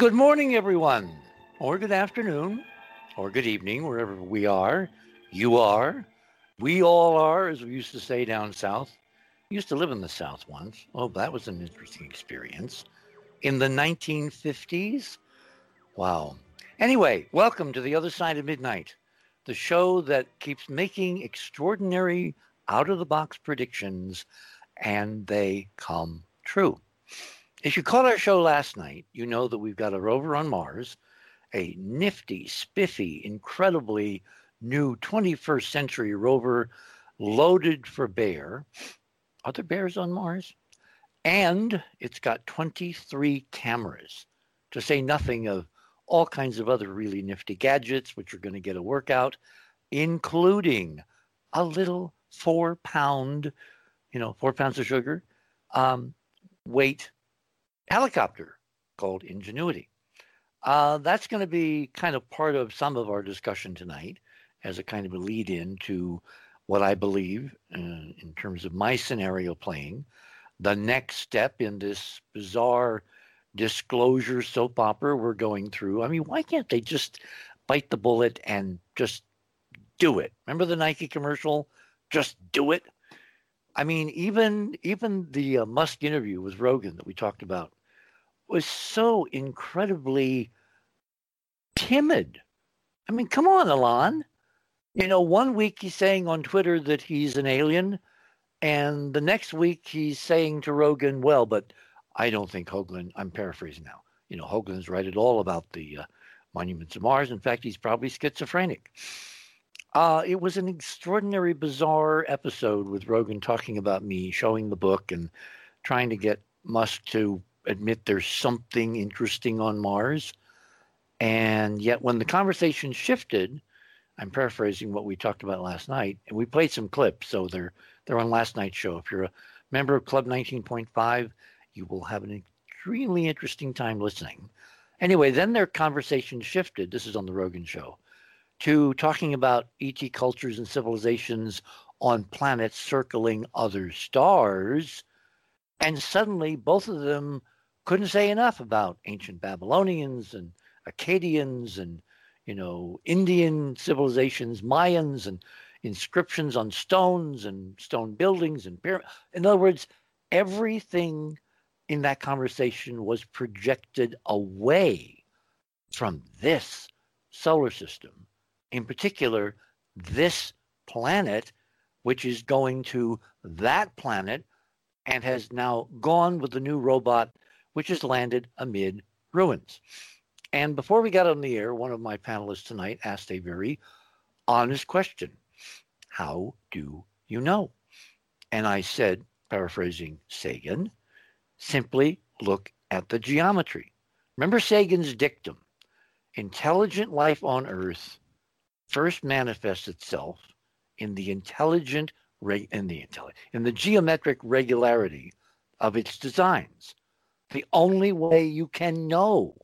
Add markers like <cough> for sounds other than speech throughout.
Good morning, everyone, or good afternoon, or good evening, wherever we are. You are. We all are, as we used to say down south. Used to live in the South once. Oh, that was an interesting experience. In the 1950s? Wow. Anyway, welcome to The Other Side of Midnight, the show that keeps making extraordinary out of the box predictions and they come true. If you caught our show last night, you know that we've got a rover on Mars, a nifty, spiffy, incredibly new 21st century rover loaded for bear. Are there bears on Mars? And it's got 23 cameras, to say nothing of all kinds of other really nifty gadgets, which are going to get a workout, including a little four pound, you know, four pounds of sugar um, weight helicopter called Ingenuity. Uh, that's going to be kind of part of some of our discussion tonight as a kind of a lead in to what I believe, uh, in terms of my scenario playing, the next step in this bizarre disclosure soap opera we're going through. I mean, why can't they just bite the bullet and just do it? Remember the Nike commercial? Just do it. I mean, even even the uh, Musk interview with Rogan that we talked about was so incredibly timid. I mean, come on, Elon. You know, one week he's saying on Twitter that he's an alien, and the next week he's saying to Rogan, well, but I don't think Hoagland, I'm paraphrasing now, you know, Hoagland's right at all about the uh, monuments of Mars. In fact, he's probably schizophrenic. Uh, it was an extraordinary, bizarre episode with Rogan talking about me, showing the book, and trying to get Musk to admit there's something interesting on Mars. And yet, when the conversation shifted, I'm paraphrasing what we talked about last night, and we played some clips, so they're they're on last night's show. If you're a member of Club 19.5, you will have an extremely interesting time listening. Anyway, then their conversation shifted. This is on the Rogan show to talking about ET cultures and civilizations on planets circling other stars. And suddenly, both of them couldn't say enough about ancient Babylonians and Akkadians and you know Indian civilizations, Mayans and inscriptions on stones and stone buildings and pyramids. In other words, everything in that conversation was projected away from this solar system, in particular, this planet, which is going to that planet and has now gone with the new robot which has landed amid ruins. And before we got on the air, one of my panelists tonight asked a very honest question How do you know? And I said, paraphrasing Sagan, simply look at the geometry. Remember Sagan's dictum intelligent life on Earth first manifests itself in the intelligent in the in the geometric regularity of its designs the only way you can know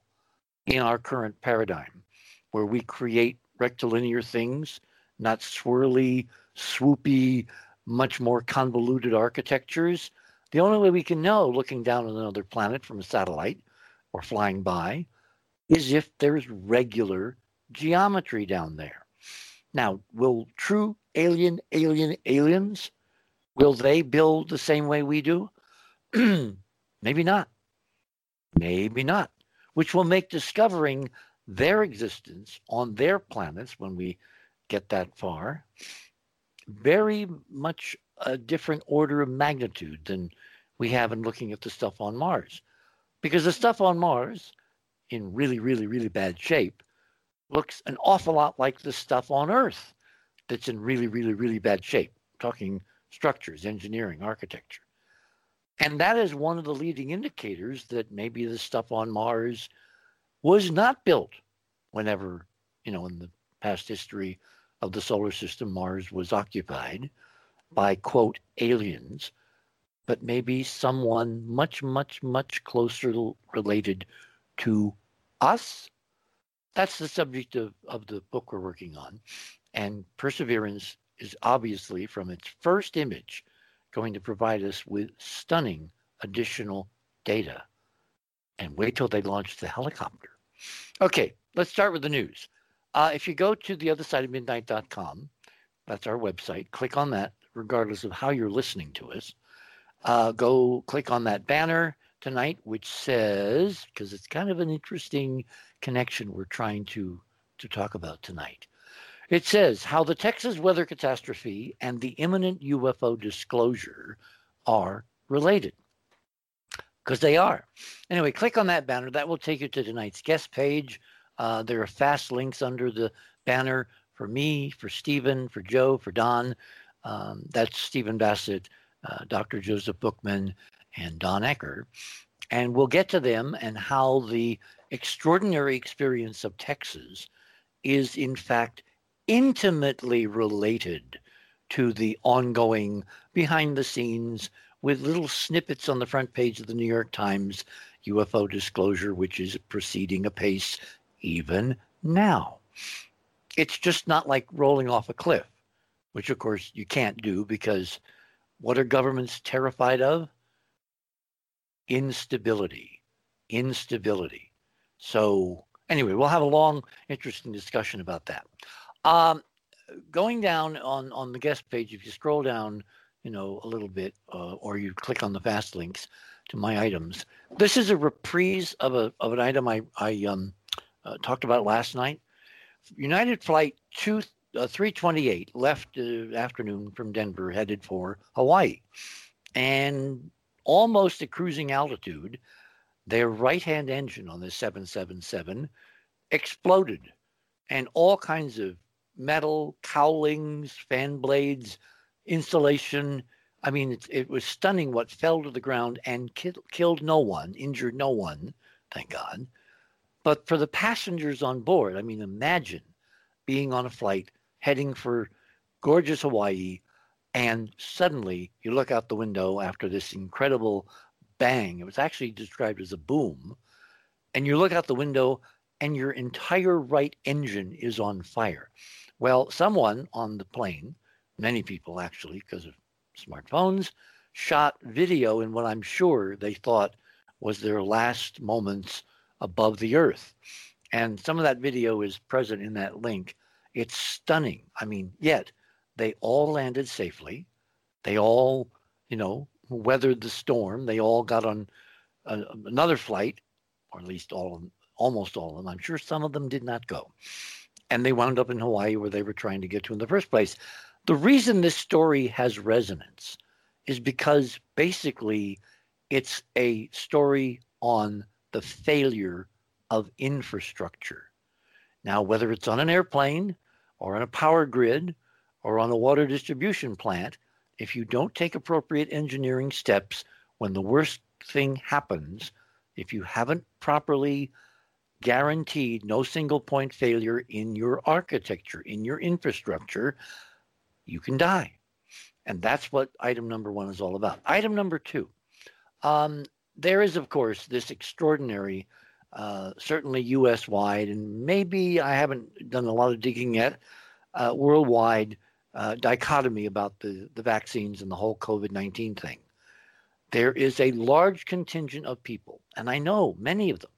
in our current paradigm, where we create rectilinear things, not swirly, swoopy, much more convoluted architectures. The only way we can know, looking down on another planet from a satellite or flying by, is if there's regular geometry down there. Now, will true alien, alien, aliens, will they build the same way we do? <clears throat> Maybe not. Maybe not, which will make discovering their existence on their planets when we get that far very much a different order of magnitude than we have in looking at the stuff on Mars. Because the stuff on Mars, in really, really, really bad shape, looks an awful lot like the stuff on Earth that's in really, really, really bad shape, talking structures, engineering, architecture. And that is one of the leading indicators that maybe the stuff on Mars was not built whenever, you know, in the past history of the solar system, Mars was occupied by, quote, aliens, but maybe someone much, much, much closer related to us. That's the subject of, of the book we're working on. And Perseverance is obviously, from its first image, going to provide us with stunning additional data. And wait till they launch the helicopter. Okay, let's start with the news. Uh, if you go to the other side of midnight.com, that's our website, click on that, regardless of how you're listening to us. Uh, go click on that banner tonight, which says, because it's kind of an interesting connection we're trying to, to talk about tonight. It says how the Texas weather catastrophe and the imminent UFO disclosure are related. Because they are. Anyway, click on that banner. That will take you to tonight's guest page. Uh, there are fast links under the banner for me, for Stephen, for Joe, for Don. Um, that's Stephen Bassett, uh, Dr. Joseph Bookman, and Don Ecker. And we'll get to them and how the extraordinary experience of Texas is, in fact, intimately related to the ongoing behind the scenes with little snippets on the front page of the New York Times UFO disclosure, which is proceeding apace even now. It's just not like rolling off a cliff, which of course you can't do because what are governments terrified of? Instability. Instability. So, anyway, we'll have a long, interesting discussion about that. Um, going down on, on the guest page, if you scroll down, you know, a little bit, uh, or you click on the fast links to my items, this is a reprise of a of an item I I um, uh, talked about last night. United Flight two, uh, 328 left uh, afternoon from Denver, headed for Hawaii, and almost at cruising altitude, their right-hand engine on the 777 exploded, and all kinds of metal cowlings, fan blades, insulation. I mean, it, it was stunning what fell to the ground and ki- killed no one, injured no one, thank God. But for the passengers on board, I mean, imagine being on a flight heading for gorgeous Hawaii, and suddenly you look out the window after this incredible bang. It was actually described as a boom. And you look out the window, and your entire right engine is on fire. Well, someone on the plane, many people actually, because of smartphones, shot video in what I'm sure they thought was their last moments above the earth. And some of that video is present in that link. It's stunning. I mean, yet they all landed safely. They all, you know, weathered the storm. They all got on a, another flight, or at least all of them, almost all of them. I'm sure some of them did not go and they wound up in Hawaii where they were trying to get to in the first place. The reason this story has resonance is because basically it's a story on the failure of infrastructure. Now, whether it's on an airplane or on a power grid or on a water distribution plant, if you don't take appropriate engineering steps when the worst thing happens, if you haven't properly guaranteed no single point failure in your architecture, in your infrastructure, you can die. And that's what item number one is all about. Item number two um, there is, of course, this extraordinary, uh, certainly US wide, and maybe I haven't done a lot of digging yet, uh, worldwide uh, dichotomy about the, the vaccines and the whole COVID 19 thing. There is a large contingent of people, and I know many of them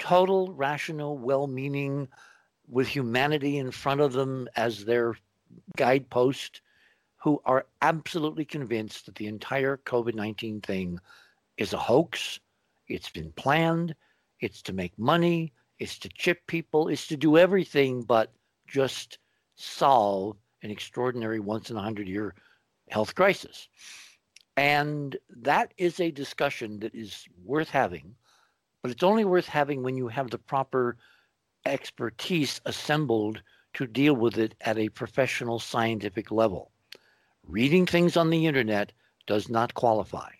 total, rational, well meaning, with humanity in front of them as their guidepost, who are absolutely convinced that the entire COVID 19 thing is a hoax. It's been planned. It's to make money. It's to chip people. It's to do everything but just solve an extraordinary once in a hundred year health crisis. And that is a discussion that is worth having but it's only worth having when you have the proper expertise assembled to deal with it at a professional scientific level. Reading things on the internet does not qualify.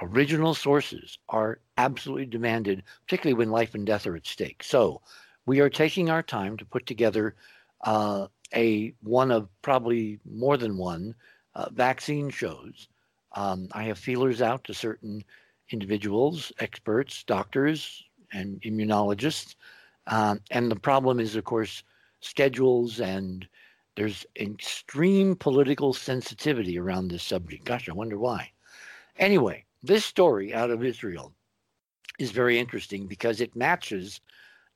Original sources are absolutely demanded, particularly when life and death are at stake. So, we are taking our time to put together uh, a one of probably more than one uh, vaccine shows. Um, I have feelers out to certain individuals, experts, doctors, and immunologists. Um, and the problem is, of course, schedules and there's extreme political sensitivity around this subject. Gosh, I wonder why. Anyway, this story out of Israel is very interesting because it matches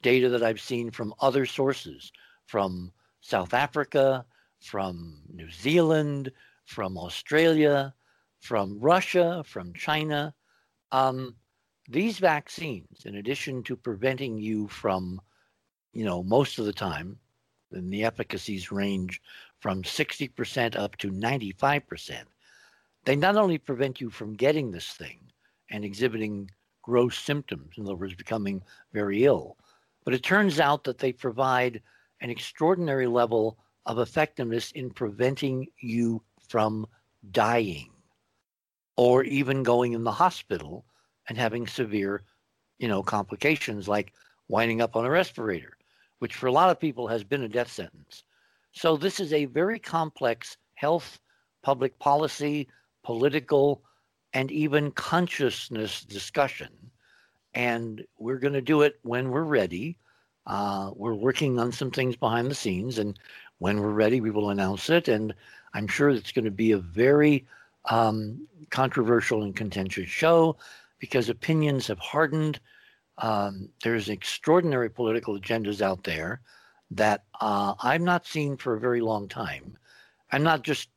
data that I've seen from other sources, from South Africa, from New Zealand, from Australia, from Russia, from China. Um, these vaccines, in addition to preventing you from, you know, most of the time, and the efficacies range from 60% up to 95%, they not only prevent you from getting this thing and exhibiting gross symptoms, in other words, becoming very ill, but it turns out that they provide an extraordinary level of effectiveness in preventing you from dying or even going in the hospital and having severe, you know, complications like winding up on a respirator, which for a lot of people has been a death sentence. So this is a very complex health, public policy, political, and even consciousness discussion. And we're going to do it when we're ready. Uh, we're working on some things behind the scenes, and when we're ready, we will announce it. And I'm sure it's going to be a very um, controversial and contentious show because opinions have hardened. Um, there's extraordinary political agendas out there that uh, I've not seen for a very long time. I'm not just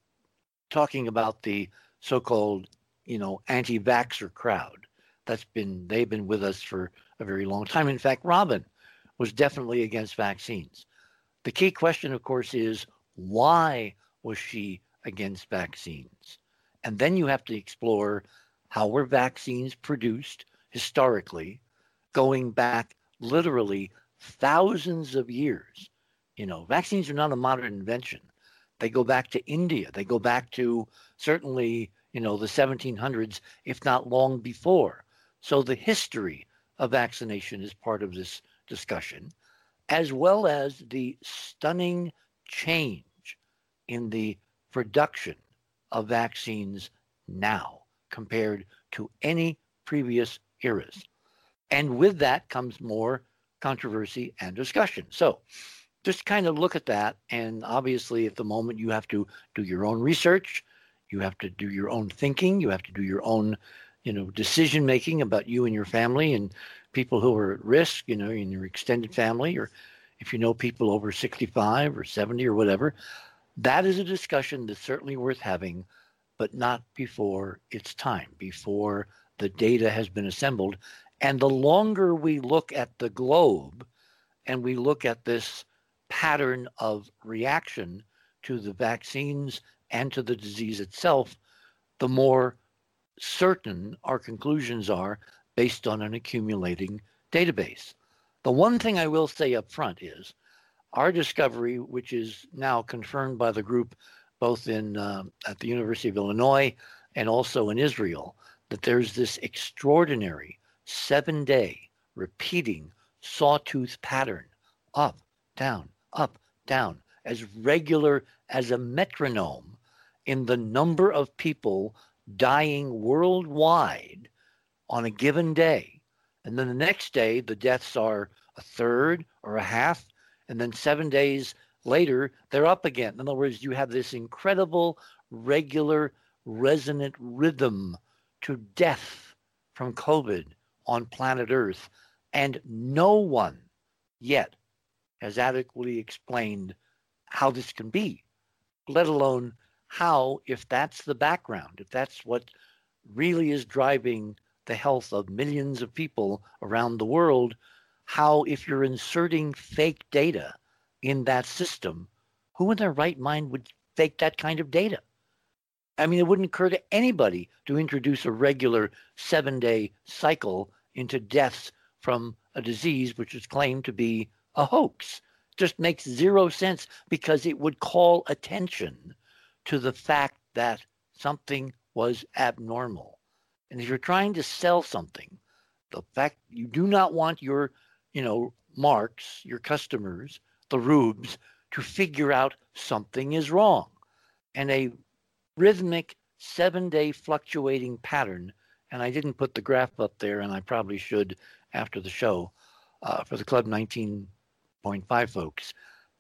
talking about the so-called, you know, anti-vaxxer crowd. That's been they've been with us for a very long time. In fact, Robin was definitely against vaccines. The key question, of course, is why was she against vaccines? And then you have to explore how were vaccines produced historically, going back literally thousands of years. You know, vaccines are not a modern invention. They go back to India. They go back to certainly, you know, the 1700s, if not long before. So the history of vaccination is part of this discussion, as well as the stunning change in the production of vaccines now compared to any previous eras. And with that comes more controversy and discussion. So just kind of look at that. And obviously, at the moment, you have to do your own research. You have to do your own thinking. You have to do your own, you know, decision making about you and your family and people who are at risk, you know, in your extended family, or if you know people over 65 or 70 or whatever. That is a discussion that's certainly worth having but not before it's time, before the data has been assembled. And the longer we look at the globe and we look at this pattern of reaction to the vaccines and to the disease itself, the more certain our conclusions are based on an accumulating database. The one thing I will say up front is our discovery, which is now confirmed by the group both in uh, at the University of Illinois and also in Israel, that there's this extraordinary seven-day repeating sawtooth pattern, up, down, up, down, as regular as a metronome in the number of people dying worldwide on a given day. And then the next day, the deaths are a third or a half. And then seven days Later, they're up again. In other words, you have this incredible, regular, resonant rhythm to death from COVID on planet Earth. And no one yet has adequately explained how this can be, let alone how, if that's the background, if that's what really is driving the health of millions of people around the world, how, if you're inserting fake data, in that system, who in their right mind would fake that kind of data? I mean, it wouldn't occur to anybody to introduce a regular seven day cycle into deaths from a disease which is claimed to be a hoax. Just makes zero sense because it would call attention to the fact that something was abnormal. And if you're trying to sell something, the fact you do not want your, you know, marks, your customers the rubes to figure out something is wrong. And a rhythmic seven day fluctuating pattern, and I didn't put the graph up there, and I probably should after the show uh, for the Club 19.5 folks.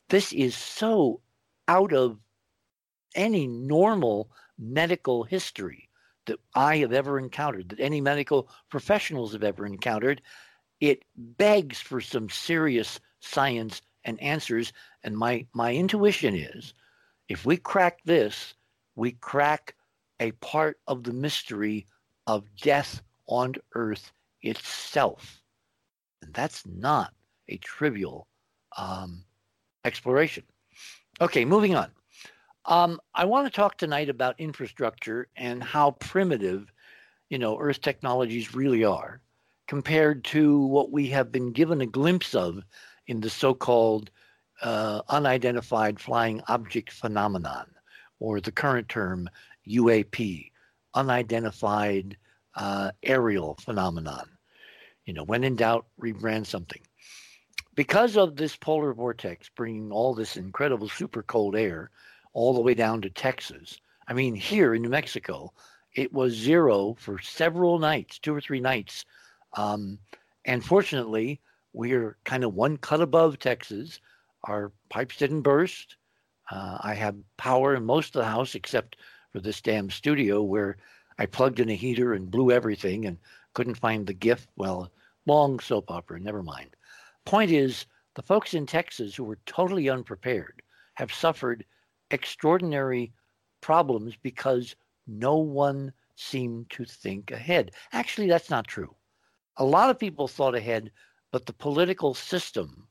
This is so out of any normal medical history that I have ever encountered, that any medical professionals have ever encountered. It begs for some serious science and answers. And my, my intuition is if we crack this, we crack a part of the mystery of death on earth itself. And that's not a trivial um, exploration. Okay, moving on. Um, I want to talk tonight about infrastructure and how primitive, you know, Earth technologies really are compared to what we have been given a glimpse of in the so-called uh, unidentified flying object phenomenon, or the current term UAP, unidentified uh, aerial phenomenon. You know, when in doubt, rebrand something. Because of this polar vortex bringing all this incredible super cold air all the way down to Texas, I mean, here in New Mexico, it was zero for several nights, two or three nights. Um, and fortunately, we're kind of one cut above Texas. Our pipes didn't burst. Uh, I have power in most of the house except for this damn studio where I plugged in a heater and blew everything and couldn't find the GFI. Well, long soap opera, never mind. Point is, the folks in Texas who were totally unprepared have suffered extraordinary problems because no one seemed to think ahead. Actually, that's not true. A lot of people thought ahead, but the political system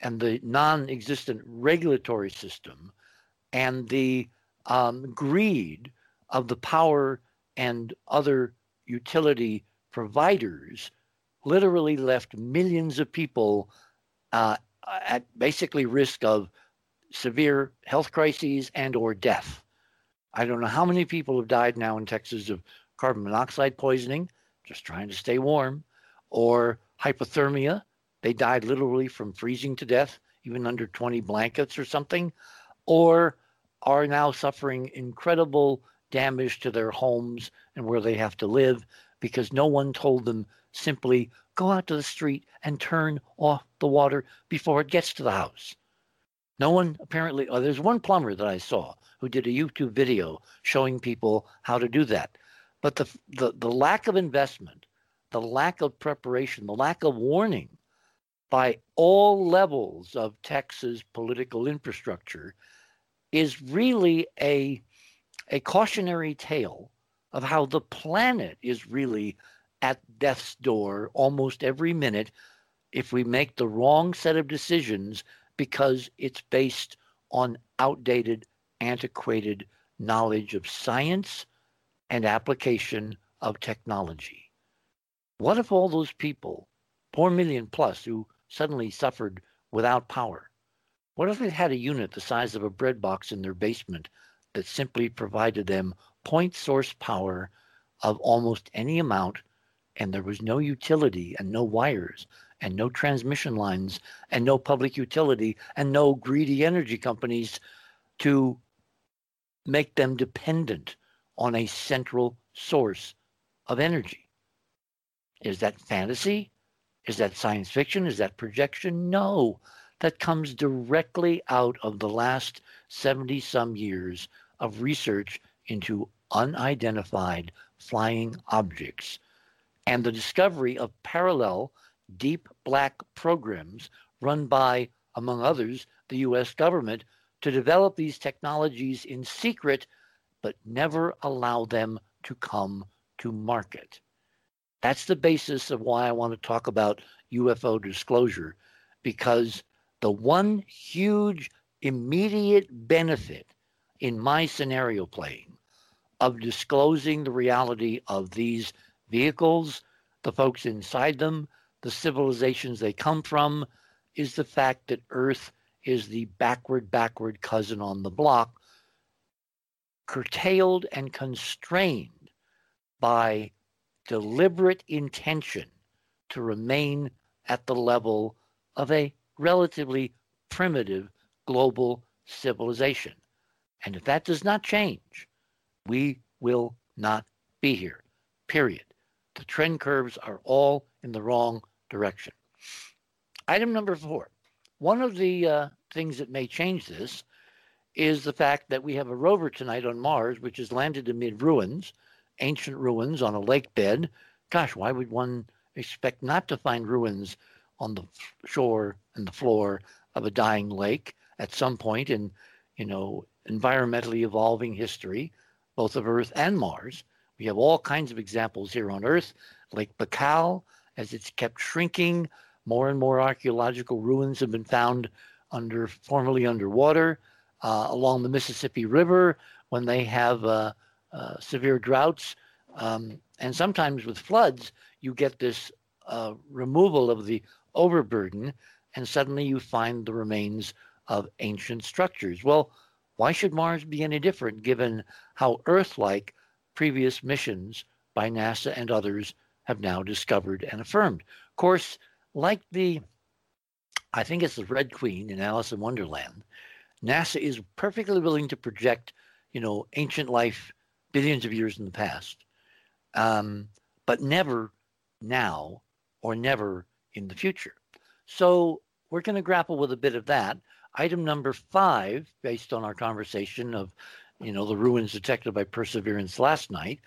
and the non existent regulatory system and the um, greed of the power and other utility providers literally left millions of people uh, at basically risk of severe health crises and or death. I don't know how many people have died now in Texas of carbon monoxide poisoning, just trying to stay warm, or hypothermia. They died literally from freezing to death, even under 20 blankets or something, or are now suffering incredible damage to their homes and where they have to live because no one told them simply go out to the street and turn off the water before it gets to the house. No one apparently, oh, there's one plumber that I saw who did a YouTube video showing people how to do that. But the, the, the lack of investment, the lack of preparation, the lack of warning by all levels of Texas political infrastructure is really a, a cautionary tale of how the planet is really at death's door almost every minute if we make the wrong set of decisions because it's based on outdated, antiquated knowledge of science and application of technology. What if all those people, 4 million plus, who suddenly suffered without power, what if they had a unit the size of a bread box in their basement that simply provided them point source power of almost any amount and there was no utility and no wires and no transmission lines and no public utility and no greedy energy companies to make them dependent on a central source of energy. Is that fantasy? Is that science fiction? Is that projection? No that comes directly out of the last 70 some years of research into unidentified flying objects and the discovery of parallel deep black programs run by, among others, the US government to develop these technologies in secret but never allow them to come to market. That's the basis of why I want to talk about UFO disclosure because the one huge immediate benefit in my scenario playing of disclosing the reality of these vehicles, the folks inside them, the civilizations they come from, is the fact that Earth is the backward, backward cousin on the block, curtailed and constrained by deliberate intention to remain at the level of a relatively primitive global civilization. And if that does not change, we will not be here, period. The trend curves are all in the wrong direction. Item number four. One of the uh, things that may change this is the fact that we have a rover tonight on Mars, which has landed amid ruins ancient ruins on a lake bed. Gosh, why would one expect not to find ruins on the shore and the floor of a dying lake at some point in, you know, environmentally evolving history, both of Earth and Mars? We have all kinds of examples here on Earth. Lake Baikal, as it's kept shrinking, more and more archaeological ruins have been found under formerly underwater uh, along the Mississippi River when they have uh, uh, severe droughts. Um, and sometimes with floods, you get this uh, removal of the overburden, and suddenly you find the remains of ancient structures. Well, why should Mars be any different given how Earth like previous missions by NASA and others have now discovered and affirmed? Of course, like the, I think it's the Red Queen in Alice in Wonderland, NASA is perfectly willing to project, you know, ancient life billions of years in the past, um, but never now or never in the future. So we're going to grapple with a bit of that. Item number five, based on our conversation of, you know, the ruins detected by Perseverance last night.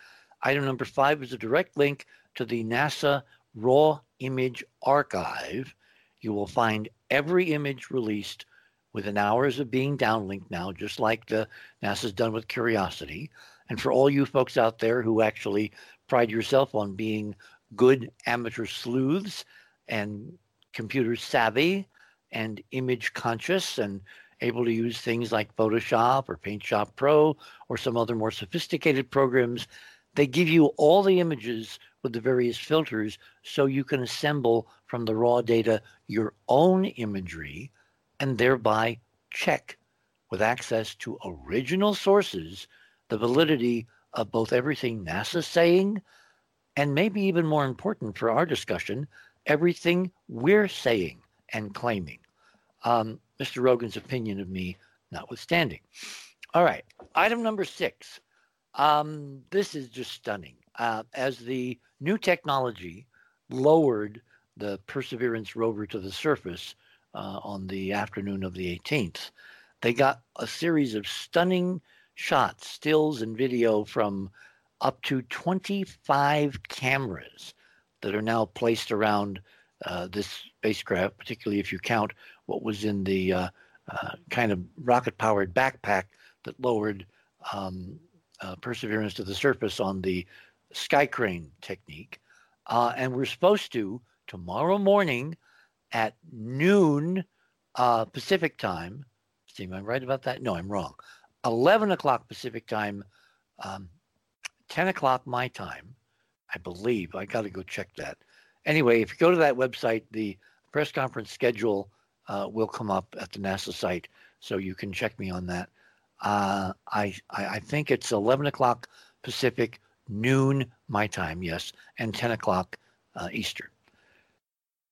Item number five is a direct link to the NASA Raw Image Archive. You will find every image released within hours of being downlinked now, just like the NASA's done with Curiosity. And for all you folks out there who actually pride yourself on being good amateur sleuths and computer savvy and image conscious and able to use things like Photoshop or PaintShop Pro or some other more sophisticated programs, they give you all the images with the various filters so you can assemble from the raw data your own imagery and thereby check with access to original sources the validity of both everything NASA's saying and maybe even more important for our discussion, everything we're saying and claiming. Um, Mr. Rogan's opinion of me notwithstanding. All right, item number six. Um, this is just stunning. Uh, as the new technology lowered the Perseverance rover to the surface uh, on the afternoon of the 18th, they got a series of stunning shots, stills, and video from up to 25 cameras that are now placed around uh, this spacecraft, particularly if you count what was in the uh, uh, kind of rocket powered backpack that lowered um, uh, Perseverance to the surface on the sky crane technique. Uh, and we're supposed to, tomorrow morning at noon uh, Pacific time, see, am I right about that? No, I'm wrong. 11 o'clock Pacific time, um, 10 o'clock my time, I believe. I got to go check that. Anyway, if you go to that website, the press conference schedule uh, will come up at the NASA site, so you can check me on that. Uh, I, I think it's 11 o'clock Pacific, noon my time, yes, and 10 o'clock uh, Eastern.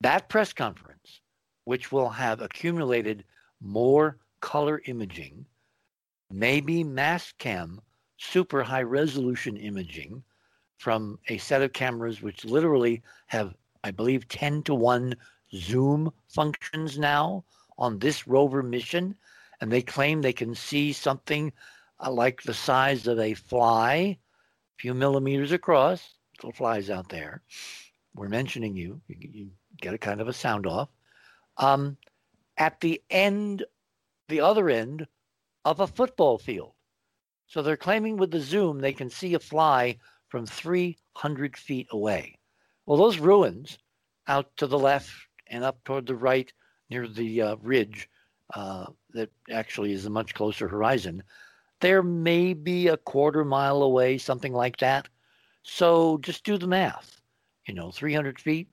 That press conference, which will have accumulated more color imaging maybe Mastcam super high resolution imaging from a set of cameras which literally have, I believe, 10 to 1 zoom functions now on this rover mission. And they claim they can see something uh, like the size of a fly, few millimeters across. Little flies out there. We're mentioning you. You, you get a kind of a sound off. Um, at the end, the other end of a football field. So they're claiming with the zoom they can see a fly from 300 feet away. Well, those ruins out to the left and up toward the right near the uh, ridge uh, that actually is a much closer horizon, they're maybe a quarter mile away, something like that. So just do the math. You know, 300 feet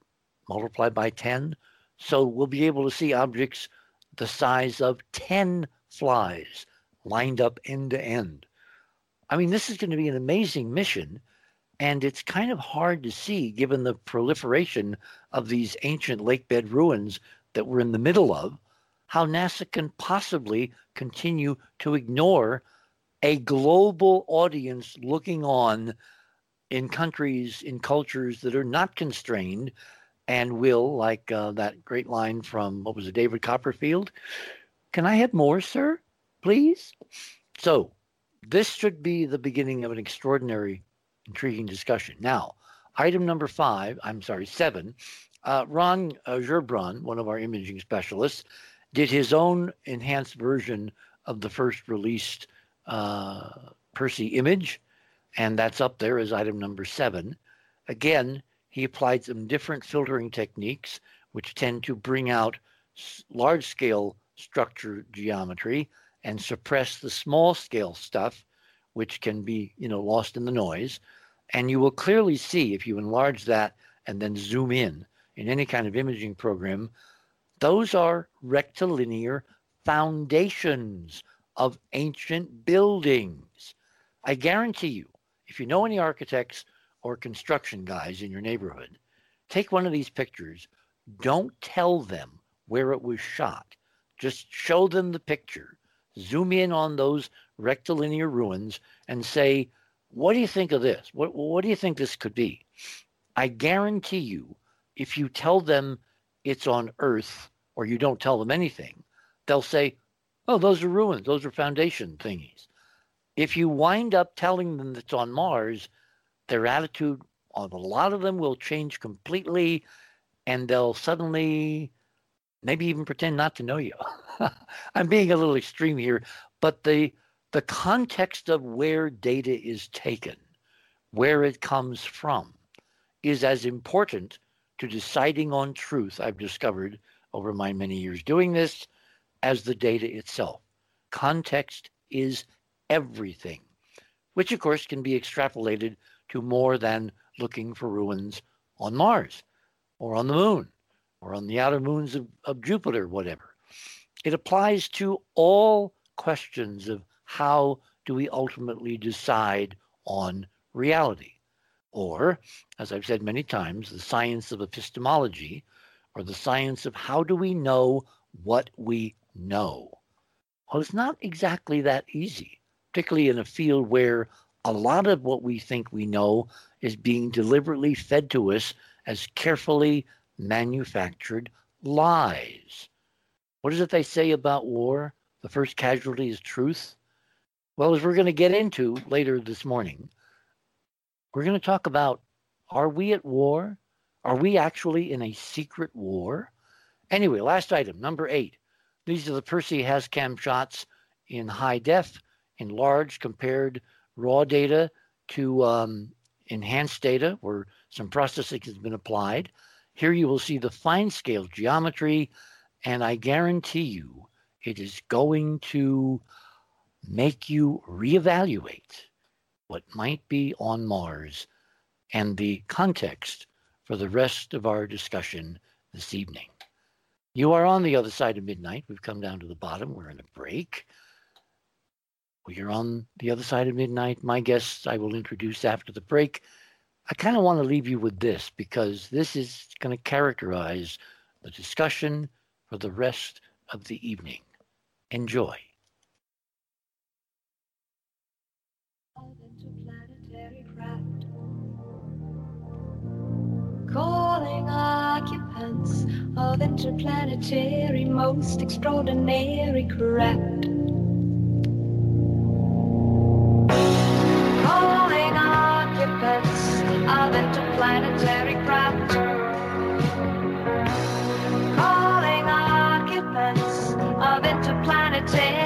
multiplied by 10. So we'll be able to see objects the size of 10 flies lined up end to end. I mean, this is going to be an amazing mission, and it's kind of hard to see given the proliferation of these ancient lakebed ruins that we're in the middle of, how NASA can possibly continue to ignore a global audience looking on in countries, in cultures that are not constrained and will, like uh, that great line from, what was it, David Copperfield? Can I have more, sir? please? So, this should be the beginning of an extraordinary intriguing discussion. Now, item number five, I'm sorry, seven, uh, Ron uh, one of our imaging specialists, did his own enhanced version of the first released uh, Percy image, and that's up there as item number seven. Again, he applied some different filtering techniques, which tend to bring out large scale structure geometry and suppress the small scale stuff, which can be you know lost in the noise. And you will clearly see if you enlarge that and then zoom in in any kind of imaging program, those are rectilinear foundations of ancient buildings. I guarantee you, if you know any architects or construction guys in your neighborhood, take one of these pictures. Don't tell them where it was shot. Just show them the picture. Zoom in on those rectilinear ruins and say, what do you think of this? What, what do you think this could be? I guarantee you, if you tell them it's on Earth or you don't tell them anything, they'll say, oh, those are ruins. Those are foundation thingies. If you wind up telling them it's on Mars, their attitude on a lot of them will change completely and they'll suddenly maybe even pretend not to know you. <laughs> I'm being a little extreme here, but the the context of where data is taken, where it comes from, is as important to deciding on truth, I've discovered over my many years doing this, as the data itself. Context is everything, which of course can be extrapolated to more than looking for ruins on Mars or on the moon or on the outer moons of, of Jupiter, whatever. It applies to all questions of how do we ultimately decide on reality? Or, as I've said many times, the science of epistemology, or the science of how do we know what we know. Well, it's not exactly that easy, particularly in a field where a lot of what we think we know is being deliberately fed to us as carefully manufactured lies. What is it they say about war? The first casualty is truth. Well, as we're going to get into later this morning, we're going to talk about are we at war? Are we actually in a secret war? Anyway, last item, number eight. These are the Percy Hazcam shots in high def, enlarged, compared raw data to um, enhanced data where some processing has been applied. Here you will see the fine scale geometry, and I guarantee you it is going to make you reevaluate what might be on Mars and the context for the rest of our discussion this evening. You are on the other side of midnight. We've come down to the bottom. We're in a break. We are on the other side of midnight. My guests I will introduce after the break. I kind of want to leave you with this because this is going to characterize the discussion for the rest of the evening. Enjoy. Calling occupants of interplanetary, most extraordinary craft. Calling occupants of interplanetary craft. Calling occupants of interplanetary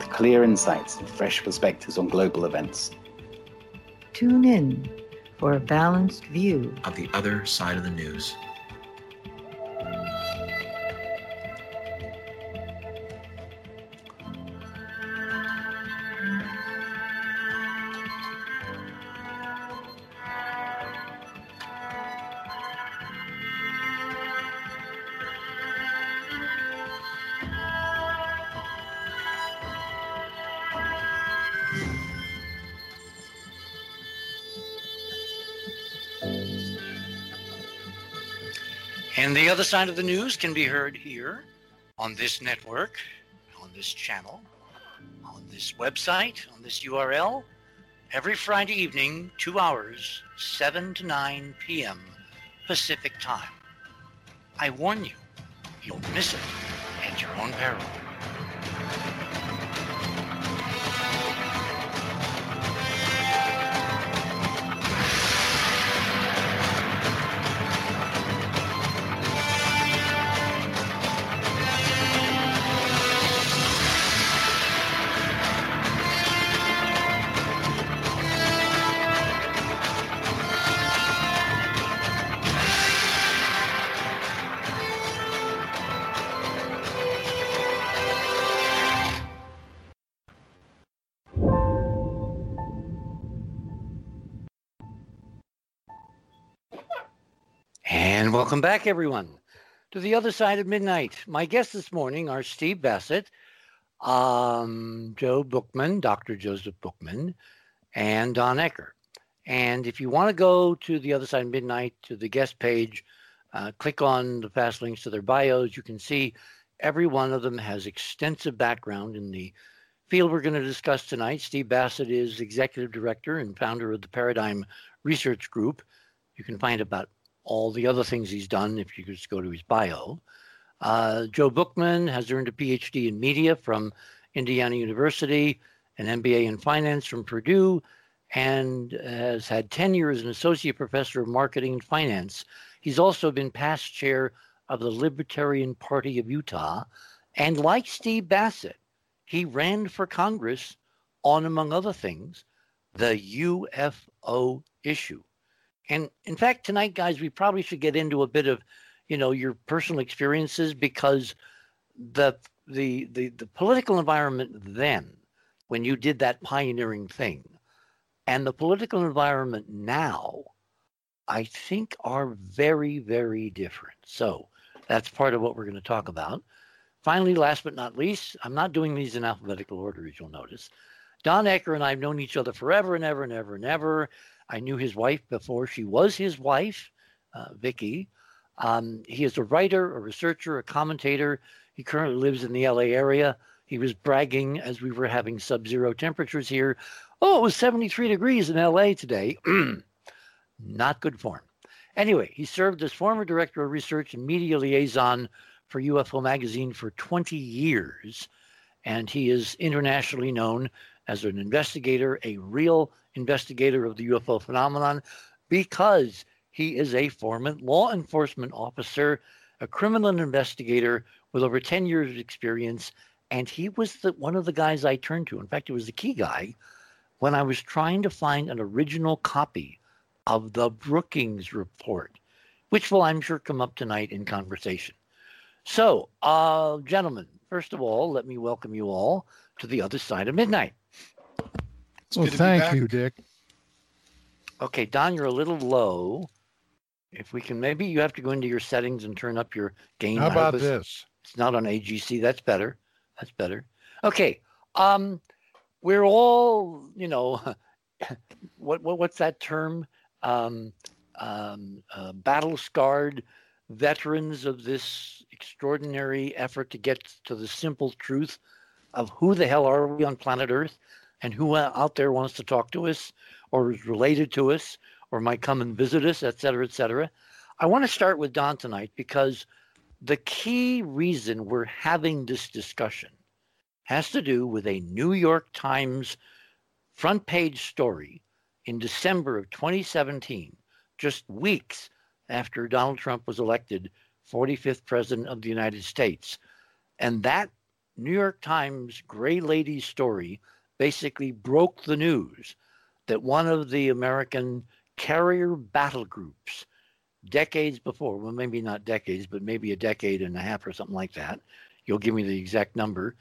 With clear insights and fresh perspectives on global events. Tune in for a balanced view. of the other side of the news. The other side of the news can be heard here on this network, on this channel, on this website, on this URL, every Friday evening, two hours, 7 to 9 p.m. Pacific time. I warn you, you'll miss it at your own peril. Welcome back, everyone, to the other side of midnight. My guests this morning are Steve Bassett, um, Joe Bookman, Dr. Joseph Bookman, and Don Ecker. And if you want to go to the other side of midnight to the guest page, uh, click on the fast links to their bios. You can see every one of them has extensive background in the field we're going to discuss tonight. Steve Bassett is executive director and founder of the Paradigm Research Group. You can find about all the other things he's done if you just go to his bio. Uh, Joe Bookman has earned a PhD in media from Indiana University, an MBA in finance from Purdue, and has had tenure as an associate professor of marketing and finance. He's also been past chair of the Libertarian Party of Utah. And like Steve Bassett, he ran for Congress on, among other things, the UFO issue. And in fact, tonight, guys, we probably should get into a bit of, you know, your personal experiences because the the the, the political environment then, when you did that pioneering thing, and the political environment now, I think are very, very different. So that's part of what we're going to talk about. Finally, last but not least, I'm not doing these in alphabetical order, as you'll notice. Don Ecker and I have known each other forever and ever and ever and ever. I knew his wife before she was his wife, uh, Vicky. Um, he is a writer, a researcher, a commentator. He currently lives in the LA area. He was bragging as we were having sub zero temperatures here. Oh, it was 73 degrees in LA today. <clears throat> Not good form. Anyway, he served as former director of research and media liaison for UFO Magazine for 20 years. And he is internationally known as an investigator, a real investigator of the UFO phenomenon, because he is a former law enforcement officer, a criminal investigator with over 10 years of experience. And he was the, one of the guys I turned to. In fact, he was the key guy when I was trying to find an original copy of the Brookings report, which will, I'm sure, come up tonight in conversation. So, uh, gentlemen, first of all, let me welcome you all to the other side of midnight. Well, good to be thank back. you, Dick. Okay, Don, you're a little low. If we can, maybe you have to go into your settings and turn up your gain. How about this? It's not on AGC. That's better. That's better. Okay. Um, we're all, you know, <laughs> what, what what's that term? Um, um, uh, battle scarred veterans of this extraordinary effort to get to the simple truth of who the hell are we on planet Earth and who uh, out there wants to talk to us or is related to us or might come and visit us, et cetera, et cetera. I want to start with Don tonight because the key reason we're having this discussion has to do with a New York Times front page story in December of 2017, just weeks after Donald Trump was elected 45th President of the United States. And that New York Times Gray Lady story basically broke the news that one of the American carrier battle groups decades before, well, maybe not decades, but maybe a decade and a half or something like that, you'll give me the exact number,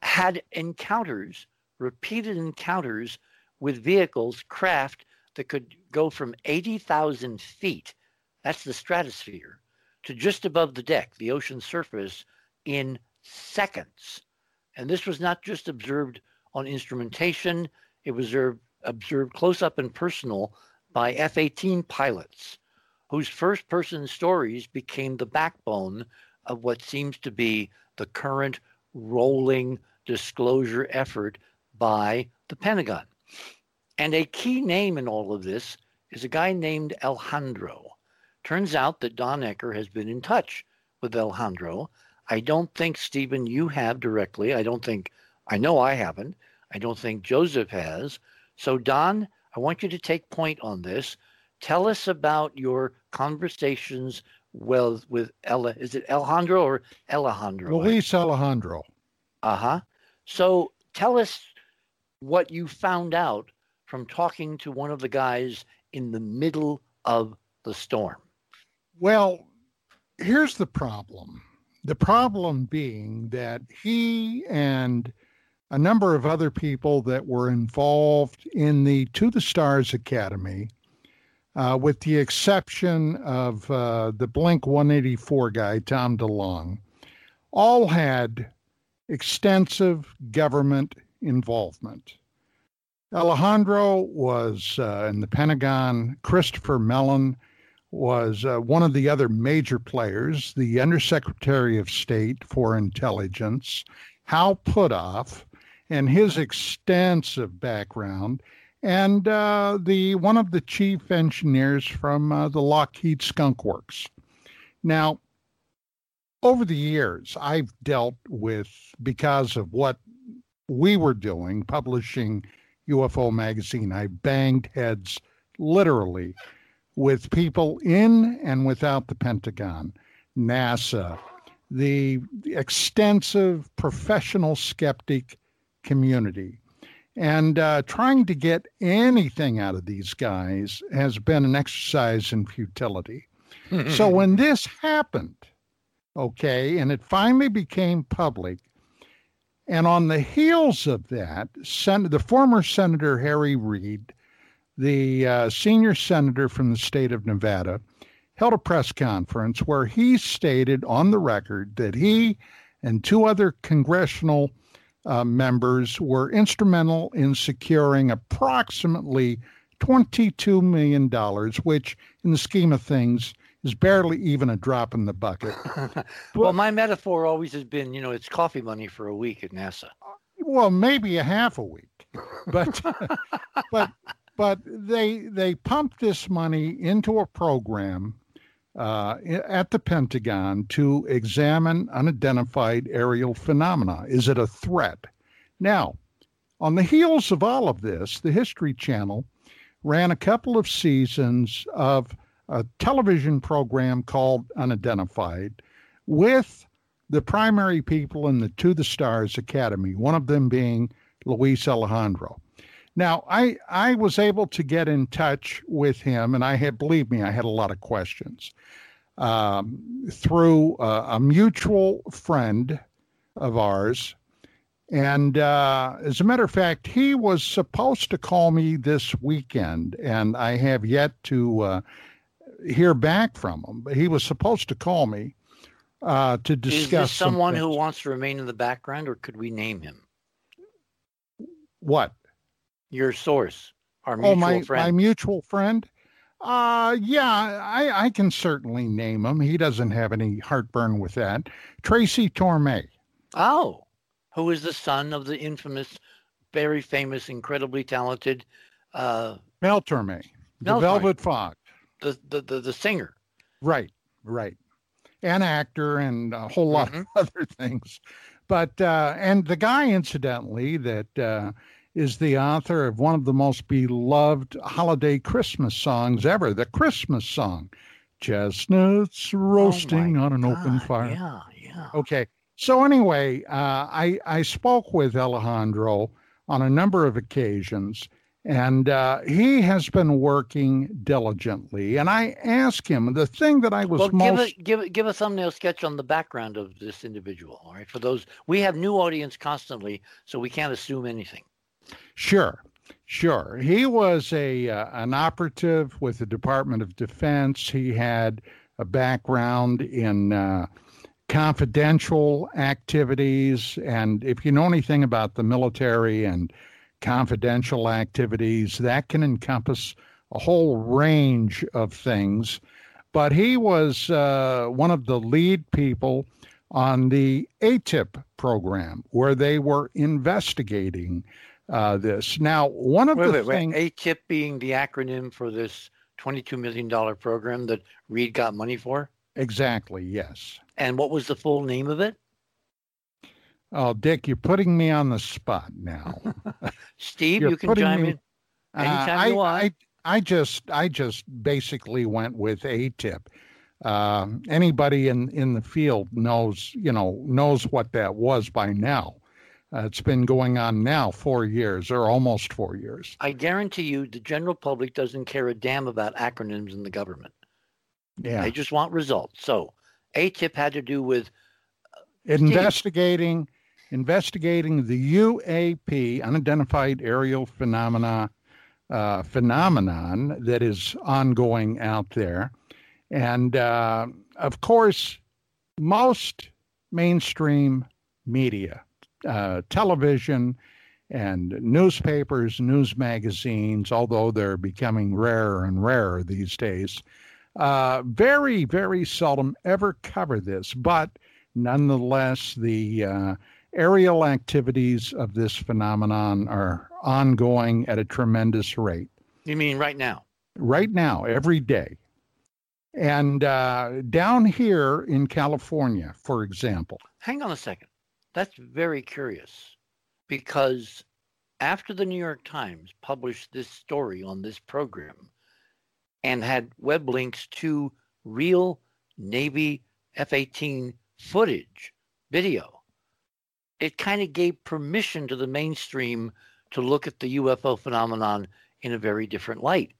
had encounters, repeated encounters with vehicles, craft that could go from 80,000 feet, that's the stratosphere, to just above the deck, the ocean surface, in seconds. And this was not just observed on instrumentation, it was observed, close up and personal by F 18 pilots whose first person stories became the backbone of what seems to be the current rolling disclosure effort by the Pentagon. And a key name in all of this is a guy named Elizondo. Turns out that Don Ecker has been in touch with Elizondo. I don't think, Stephen, you have directly. I don't think, I know I haven't. I don't think Joseph has. So, Don, I want you to take point on this. Tell us about your conversations with with Ella. Is it Elizondo or Elizondo? Luis Elizondo. Uh huh. So tell us what you found out from talking to one of the guys in the middle of the storm. Well, here's the problem. The problem being that he and a number of other people that were involved in the To the Stars Academy uh, with the exception of uh, the Blink 184 guy, Tom DeLonge, all had extensive government involvement. Elizondo was uh, in the Pentagon. Christopher Mellon was uh, one of the other major players, the Undersecretary of State for Intelligence, Hal Puthoff, and his extensive background and uh, the one of the chief engineers from uh, the Lockheed Skunk Works. Now, over the years, I've dealt with because of what we were doing, publishing UFO magazine. I banged heads literally with people in and without the Pentagon, NASA, the extensive professional skeptic community and uh, trying to get anything out of these guys has been an exercise in futility. <laughs> so when this happened, okay, and it finally became public, and on the heels of that, Sen- the former Senator Harry Reid, the uh, senior senator from the state of Nevada, held a press conference where he stated on the record that he and two other congressional uh, members were instrumental in securing approximately $22 million, which, in the scheme of things, is barely even a drop in the bucket. <laughs> well, my metaphor always has been, you know, it's coffee money for a week at NASA. Well, maybe a half a week, but <laughs> but but they they pumped this money into a program uh, at the Pentagon to examine unidentified aerial phenomena. Is it a threat? Now, on the heels of all of this, the History Channel ran a couple of seasons of a television program called Unidentified with the primary people in the To the Stars Academy, one of them being Luis Elizondo. Now, I I was able to get in touch with him, and I had believe me, I had a lot of questions um, through uh, a mutual friend of ours, And uh, as a matter of fact, he was supposed to call me this weekend, and I have yet to uh, hear back from him. But he was supposed to call me uh, to discuss. Is someone who wants to remain in the background, or could we name him? What? Your source, our mutual oh, my, friend. My mutual friend. Uh, yeah, I, I can certainly name him. He doesn't have any heartburn with that. Tracy Torme. Oh, who is the son of the infamous, very famous, incredibly talented uh, Mel Torme, the Velvet Fog, the, the the the singer. Right, right, an actor and a whole lot mm-hmm. of other things. But uh, and the guy, incidentally, that uh, is the author of one of the most beloved holiday Christmas songs ever, the Christmas song, Chestnuts Roasting oh on an God, Open Fire. Yeah, yeah. Okay. So anyway, uh, I, I spoke with Elizondo on a number of occasions, and uh, he has been working diligently. And I asked him the thing that I was well, most give a, give give a thumbnail sketch on the background of this individual. All right, for those we have new audience constantly, so we can't assume anything. Sure, sure. He was a uh, an operative with the Department of Defense. He had a background in uh, confidential activities, and if you know anything about the military and confidential activities, that can encompass a whole range of things. But he was uh, one of the lead people on the ATIP program, where they were investigating uh, this. Now, one of wait, the wait, things wait. ATIP being the acronym for this $22 million program that Reid got money for? Exactly, yes. And what was the full name of it? Oh, Dick, you're putting me on the spot now. <laughs> <laughs> Steve, you can chime me, in anytime uh, I, you want. I, I just, I just basically went with ATIP. Uh, anybody in, in the field knows, you know, knows what that was by now. Uh, it's been going on now four years or almost four years. I guarantee you the general public doesn't care a damn about acronyms in the government. Yeah. They just want results. So ATIP had to do with uh, investigating investigating the UAP, unidentified aerial phenomena uh, phenomenon that is ongoing out there. And uh, of course, most mainstream media uh, television and newspapers, news magazines, although they're becoming rarer and rarer these days, uh, very, very seldom ever cover this. But nonetheless, the uh, aerial activities of this phenomenon are ongoing at a tremendous rate. You mean right now? Right now, every day. And uh, down here in California, for example. Hang on a second. That's very curious because after the New York Times published this story on this program and had web links to real Navy F 18 footage, video, it kind of gave permission to the mainstream to look at the UFO phenomenon in a very different light.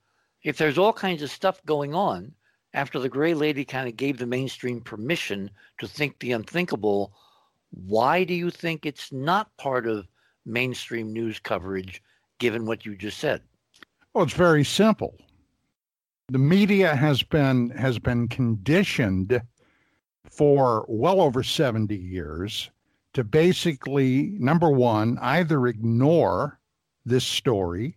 If there's all kinds of stuff going on, after the gray lady kind of gave the mainstream permission to think the unthinkable, why do you think it's not part of mainstream news coverage, given what you just said? Well, it's very simple. The media has been has been conditioned for well over 70 years to basically number one either ignore this story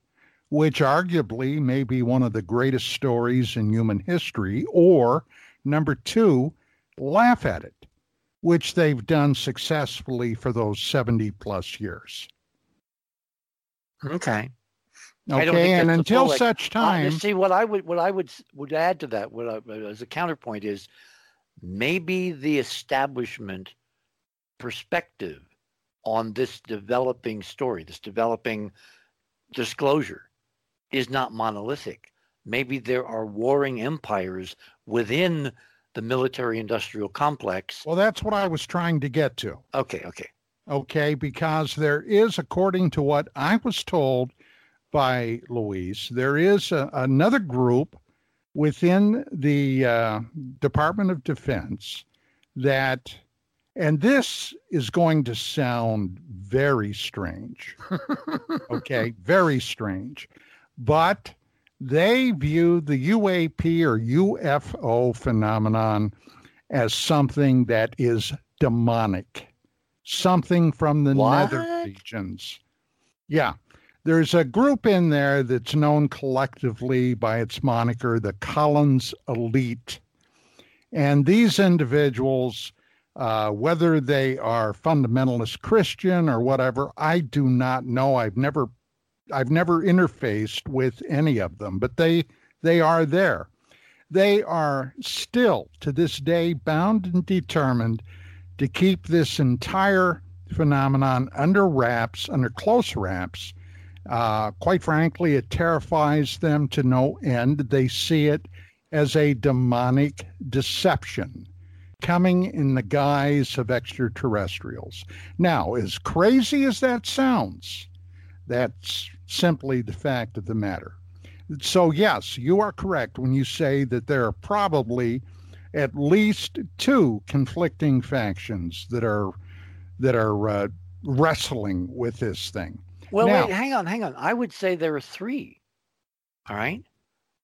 which arguably may be one of the greatest stories in human history or number two laugh at it which they've done successfully for those 70 plus years. Okay. Okay, and until full, such time, uh, see what I would what I would would add to that, what I, as a counterpoint is maybe the establishment perspective on this developing story, this developing disclosure, is not monolithic. Maybe there are warring empires within the military industrial complex. Well, that's what I was trying to get to. Okay, okay. Okay, because there is, according to what I was told by Luis, there is a, another group within the uh, Department of Defense that And this is going to sound very strange. <laughs> okay, very strange. But they view the UAP or UFO phenomenon as something that is demonic, something from the What? nether regions. Yeah. There's a group in there that's known collectively by its moniker, the Collins Elite. And these individuals, uh, whether they are fundamentalist Christian or whatever, I do not know. I've never, I've never interfaced with any of them, but they, they are there. They are still to this day bound and determined to keep this entire phenomenon under wraps, under close wraps. Uh, quite frankly, it terrifies them to no end. They see it as a demonic deception coming in the guise of extraterrestrials. Now, as crazy as that sounds, that's simply the fact of the matter. So, yes, you are correct when you say that there are probably at least two conflicting factions that are that are uh, wrestling with this thing. Well, Now- wait, hang on, hang on. I would say there are three. All right.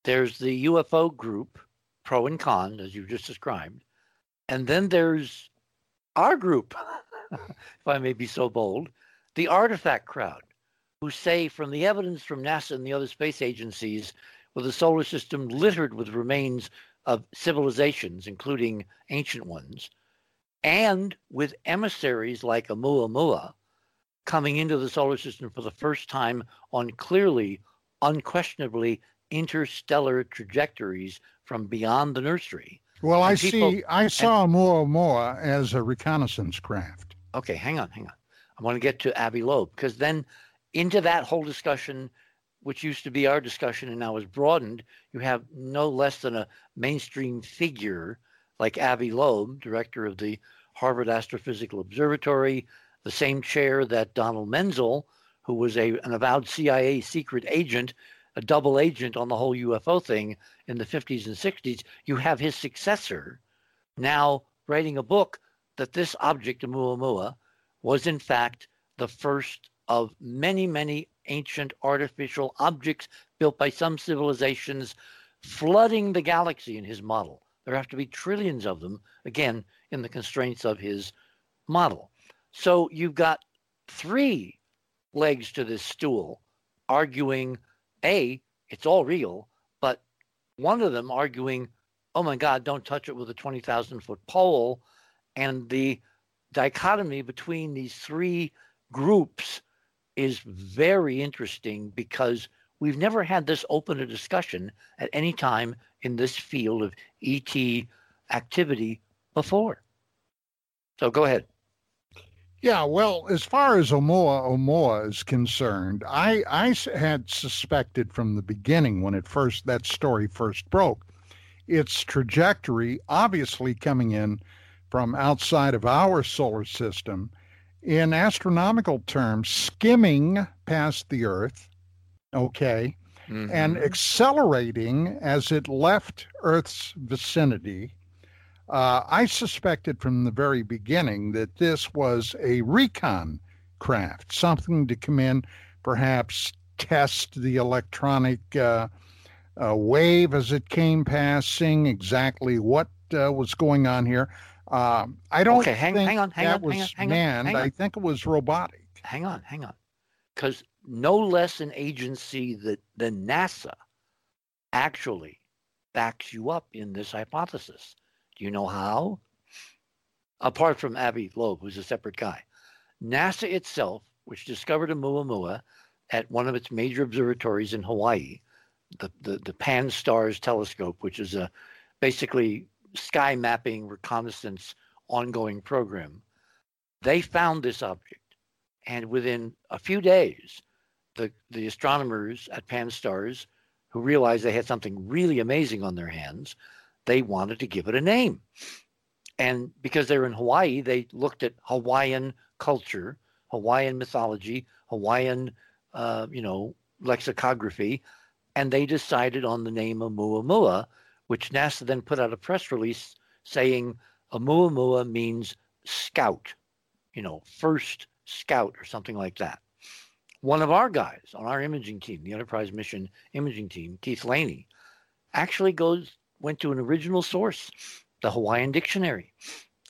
There's the UFO group, pro and con, as you just described. And then there's our group, <laughs> if I may be so bold, the artifact crowd, who say from the evidence from NASA and the other space agencies, with the solar system littered with remains of civilizations, including ancient ones, and with emissaries like Oumuamua, coming into the solar system for the first time on clearly, unquestionably interstellar trajectories from beyond the nursery. Well, I people- see. I saw Moa as a reconnaissance craft. Okay, hang on, hang on. I want to get to Avi Loeb because then into that whole discussion, which used to be our discussion and now is broadened, you have no less than a mainstream figure like Avi Loeb, director of the Harvard Astrophysical Observatory, the same chair that Donald Menzel, who was a, an avowed CIA secret agent, a double agent on the whole UFO thing in the 50s and 60s, you have his successor now writing a book that this object, Oumuamua, was in fact the first of many, many ancient artificial objects built by some civilizations flooding the galaxy in his model. There have to be trillions of them, again, in the constraints of his model. So you've got three legs to this stool arguing A, it's all real, but one of them arguing, oh my God, don't touch it with a 20,000 foot pole. And the dichotomy between these three groups is very interesting because we've never had this open a discussion at any time in this field of ET activity before. So go ahead. Yeah, well, as far as Omoa Omoa is concerned, I, I had suspected from the beginning when it first that story first broke, its trajectory obviously coming in from outside of our solar system, in astronomical terms, skimming past the Earth, okay, and Mhm. accelerating as it left Earth's vicinity. Uh, I suspected from the very beginning that this was a recon craft, something to come in, perhaps test the electronic uh, uh, wave as it came passing, exactly what uh, was going on here. Um, I don't Okay, hang- think hang on, hang that on, was hang on, hang on, manned. hang on. I think it was robotic. hang on, hang on. Because no less an agency that than NASA actually backs you up in this hypothesis. Do you know how? Apart from Avi Loeb, who's a separate guy. NASA itself, which discovered Oumuamua at one of its major observatories in Hawaii, the, the, the Pan-STARRS telescope, which is a basically sky mapping reconnaissance ongoing program, they found this object. And within a few days, the, the astronomers at Pan-STARRS, who realized they had something really amazing on their hands, they wanted to give it a name. And because they're in Hawaii, they looked at Hawaiian culture, Hawaiian mythology, Hawaiian, uh, you know, lexicography, and they decided on the name Oumuamua, which NASA then put out a press release saying Oumuamua means scout, you know, first scout or something like that. One of our guys on our imaging team, the Enterprise Mission imaging team, Keith Laney, actually goes went to an original source, the Hawaiian Dictionary,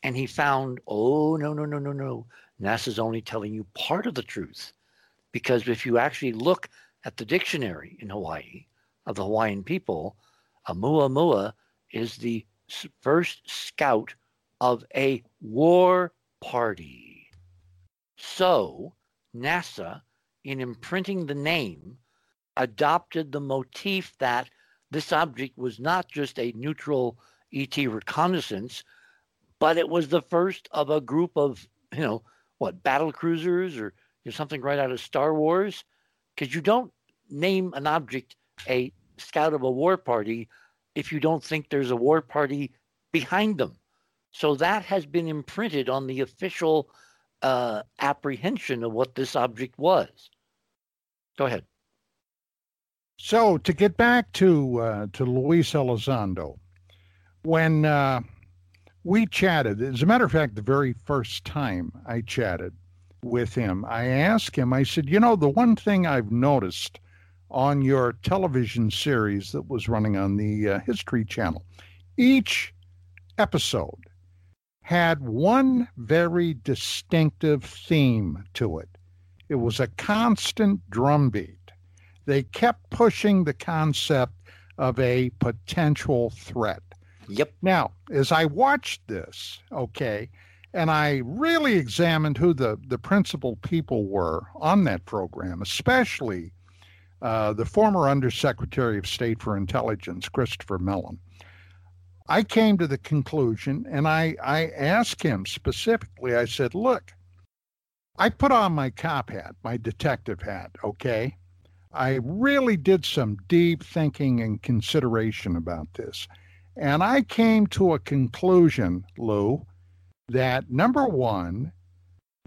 and he found, oh no no no no no, NASA's only telling you part of the truth, because if you actually look at the dictionary in Hawaii of the Hawaiian people, a Muamua is the first scout of a war party. So, NASA, in imprinting the name, adopted the motif that this object was not just a neutral ET reconnaissance, but it was the first of a group of, you know, what, battle cruisers or something right out of Star Wars? Because you don't name an object a scout of a war party if you don't think there's a war party behind them. So that has been imprinted on the official uh, apprehension of what this object was. Go ahead. So to get back to uh, to Luis Elizondo, when uh, we chatted, as a matter of fact, the very first time I chatted with him, I asked him. I said, "You know, the one thing I've noticed on your television series that was running on the uh, History Channel, each episode had one very distinctive theme to it. It was a constant drumbeat. They kept pushing the concept of a potential threat. Yep. Now, as I watched this, okay, and I really examined who the, the principal people were on that program, especially uh, the former Undersecretary of State for Intelligence, Christopher Mellon. I came to the conclusion and I, I asked him specifically, I said, look, I put on my cop hat, my detective hat, okay? I really did some deep thinking and consideration about this. And I came to a conclusion, Lou, that number one,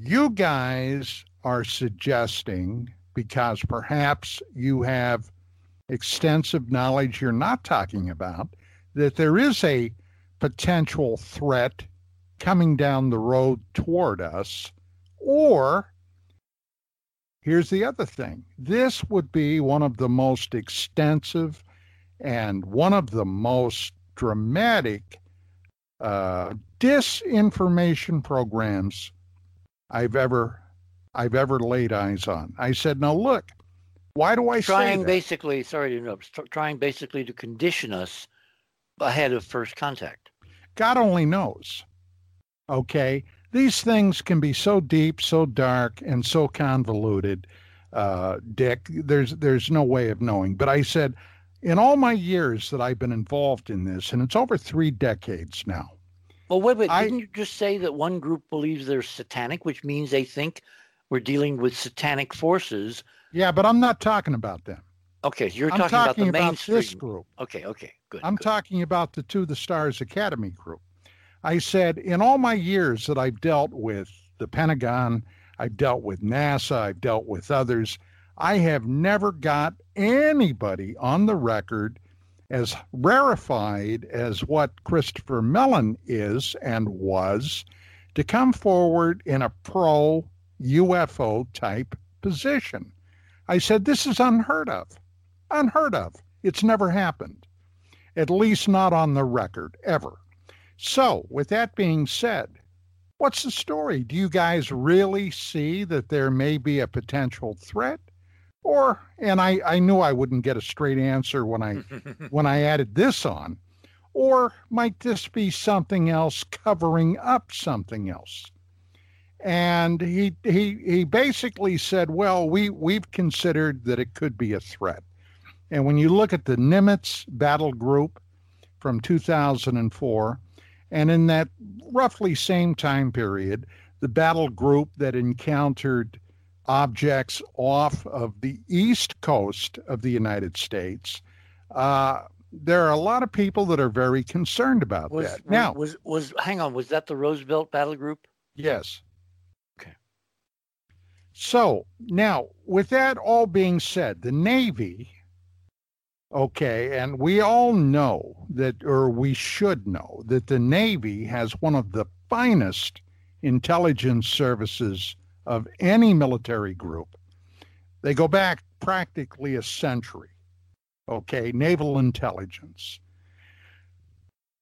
you guys are suggesting, because perhaps you have extensive knowledge you're not talking about, that there is a potential threat coming down the road toward us. Or, here's the other thing this would be one of the most extensive and one of the most dramatic uh, disinformation programs I've ever I've ever laid eyes on. I said, "Now look, why do I trying basically? Sorry to interrupt. Trying basically to condition us ahead of first contact. God only knows. Okay. These things can be so deep, so dark, and so convoluted, uh, Dick. There's there's no way of knowing. But I said, in all my years that I've been involved in this, and it's over three decades now. Well, wait, wait. I, didn't you just say that one group believes they're satanic, which means they think we're dealing with satanic forces? Yeah, but I'm not talking about them. Okay, you're talking, talking, about the about mainstream. this group. Okay, okay, good. I'm good. talking about the To the Stars Academy group. I said, in all my years that I've dealt with the Pentagon, I've dealt with NASA, I've dealt with others, I have never got anybody on the record as rarefied as what Christopher Mellon is and was to come forward in a pro UFO type position. I said, this is unheard of. Unheard of. It's never happened, at least not on the record, ever. So, with that being said, what's the story? Do you guys really see that there may be a potential threat? Or, and I, I knew I wouldn't get a straight answer when I <laughs> when I added this on, or might this be something else covering up something else? And he he he basically said, well, we we've considered that it could be a threat. And when you look at the Nimitz battle group from 2004, and in that roughly same time period, the battle group that encountered objects off of the east coast of the United States, uh, there are a lot of people that are very concerned about was, that. Was, now, was was hang on, was that the Roosevelt battle group? Yes. So now, with that all being said, the Navy Okay, and we all know that, or we should know, that the Navy has one of the finest intelligence services of any military group. They go back practically a century. Okay, naval intelligence.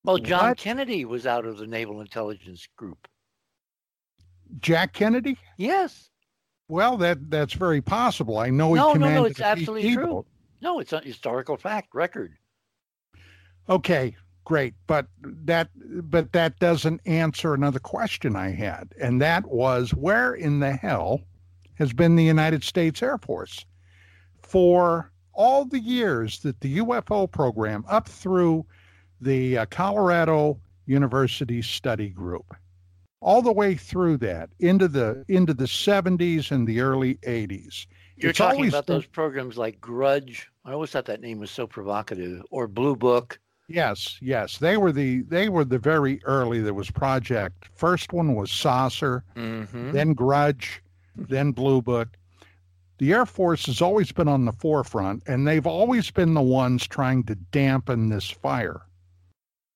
Well, John What? Kennedy was out of the Naval Intelligence Group. Jack Kennedy? Yes. Well, that that's very possible. I know he No, no, no, it's absolutely PT true. No, it's a historical fact, record. Okay, great, but that but that doesn't answer another question I had, and that was where in the hell has been the United States Air Force for all the years that the UFO program up through the uh, Colorado University Study Group, all the way through that into the into the 70s and the early 80s. You're It's talking about those programs like Grudge. I always thought that name was so provocative. Or Blue Book. Yes, yes, they were the they were the very early. There was Project. First one was Saucer, Mm-hmm. then Grudge, then Blue Book. The Air Force has always been on the forefront, and they've always been the ones trying to dampen this fire.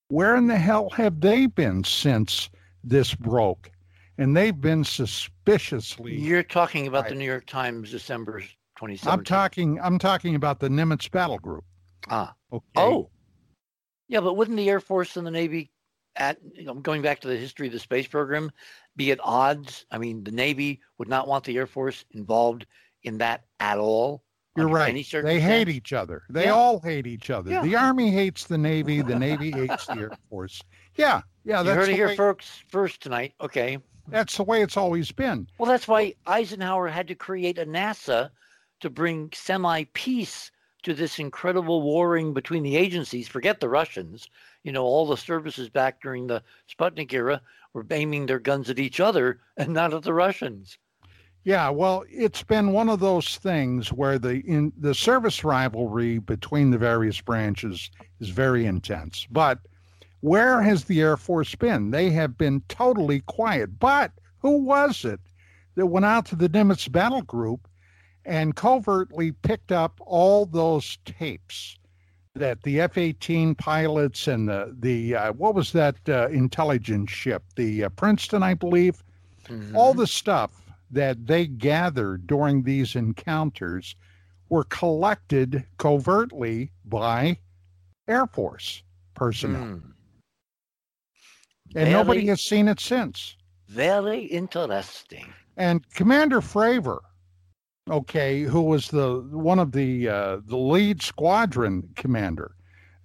Where in the hell have they been since this broke? And they've been suspiciously. You're talking about the New York Times December 27th. I'm talking. I'm talking about the Nimitz Battle Group. Ah. Okay. Oh. Yeah, but wouldn't the Air Force and the Navy, at you know, going back to the history of the space program, be at odds? I mean, the Navy would not want the Air Force involved in that at all. You're right. They hate each other. They Yeah. all hate each other. Yeah. The Army hates the Navy. The Navy hates the Air <laughs> Force. Yeah, yeah. You That's heard it the here way, first, first tonight. Okay. That's the way it's always been. Well, that's why Eisenhower had to create a NASA to bring semi peace to this incredible warring between the agencies. Forget the Russians. You know, all the services back during the Sputnik era were aiming their guns at each other and not at the Russians. Yeah, well, it's been one of those things where the in the service rivalry between the various branches is very intense. But where has the Air Force been? They have been totally quiet. But who was it that went out to the Nimitz Battle Group and covertly picked up all those tapes that the F-18 pilots and the the uh, what was that uh, intelligence ship, the uh, Princeton, I believe, all Mhm. the stuff that they gathered during these encounters were collected covertly by Air Force personnel. Hmm. And nobody has seen it since. Very interesting. And Commander Fravor, okay, who was the one of the uh, the lead squadron commander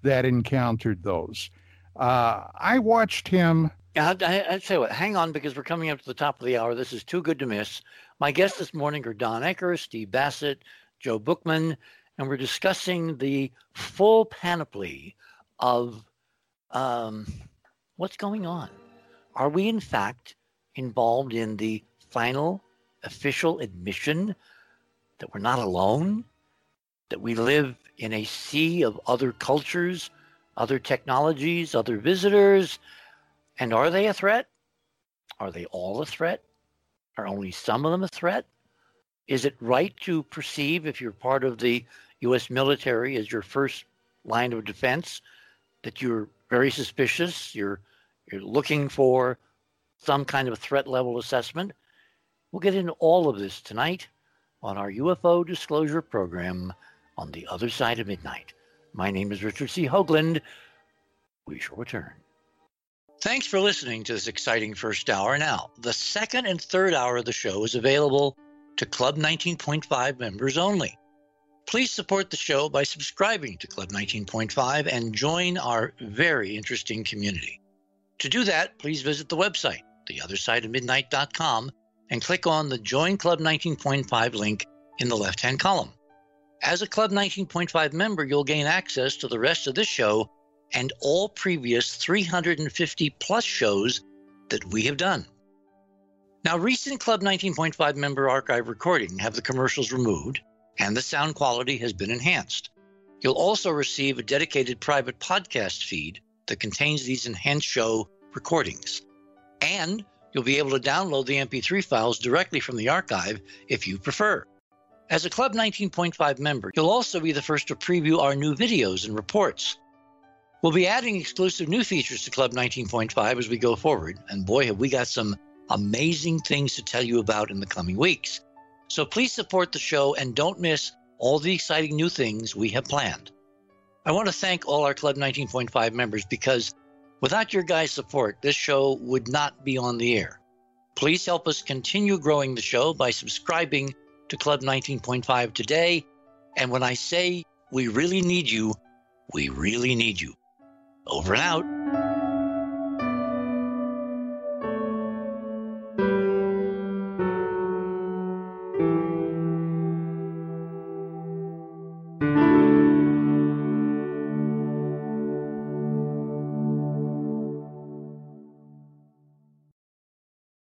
that encountered those. Uh, I watched him. I, I, I'd say what, hang on because we're coming up to the top of the hour. This is too good to miss. My guests this morning are Don Ecker, Steve Bassett, Joe Bookman, and we're discussing the full panoply of um, what's going on. Are we, in fact, involved in the final official admission that we're not alone? That we live in a sea of other cultures, other technologies, other visitors? And are they a threat? Are they all a threat? Are only some of them a threat? Is it right to perceive, if you're part of the U.S. military as your first line of defense, that you're very suspicious, you're, you're looking for some kind of threat level assessment? We'll get into all of this tonight on our UFO disclosure program on the other side of midnight. My name is Richard C. Hoagland. We shall return. Thanks for listening to this exciting first hour. Now, the second and third hour of the show is available to Club 19.5 members only. Please support the show by subscribing to Club 19.5 and join our very interesting community. To do that, please visit the website, theothersideofmidnight.com, and click on the Join Club 19.5 link in the left hand column. As a Club 19.5 member, you'll gain access to the rest of this show and all previous 350 plus shows that we have done. Now, recent Club 19.5 member archive recording have the commercials removed and the sound quality has been enhanced. You'll also receive a dedicated private podcast feed that contains these enhanced show recordings. And you'll be able to download the MP3 files directly from the archive if you prefer. As a Club 19.5 member, you'll also be the first to preview our new videos and reports. We'll be adding exclusive new features to Club 19.5 as we go forward, and boy, have we got some amazing things to tell you about in the coming weeks. So please support the show and don't miss all the exciting new things we have planned. I want to thank all our Club 19.5 members because without your guys' support, this show would not be on the air. Please help us continue growing the show by subscribing to Club 19.5 today. And when I say we really need you, we really need you. Over and out.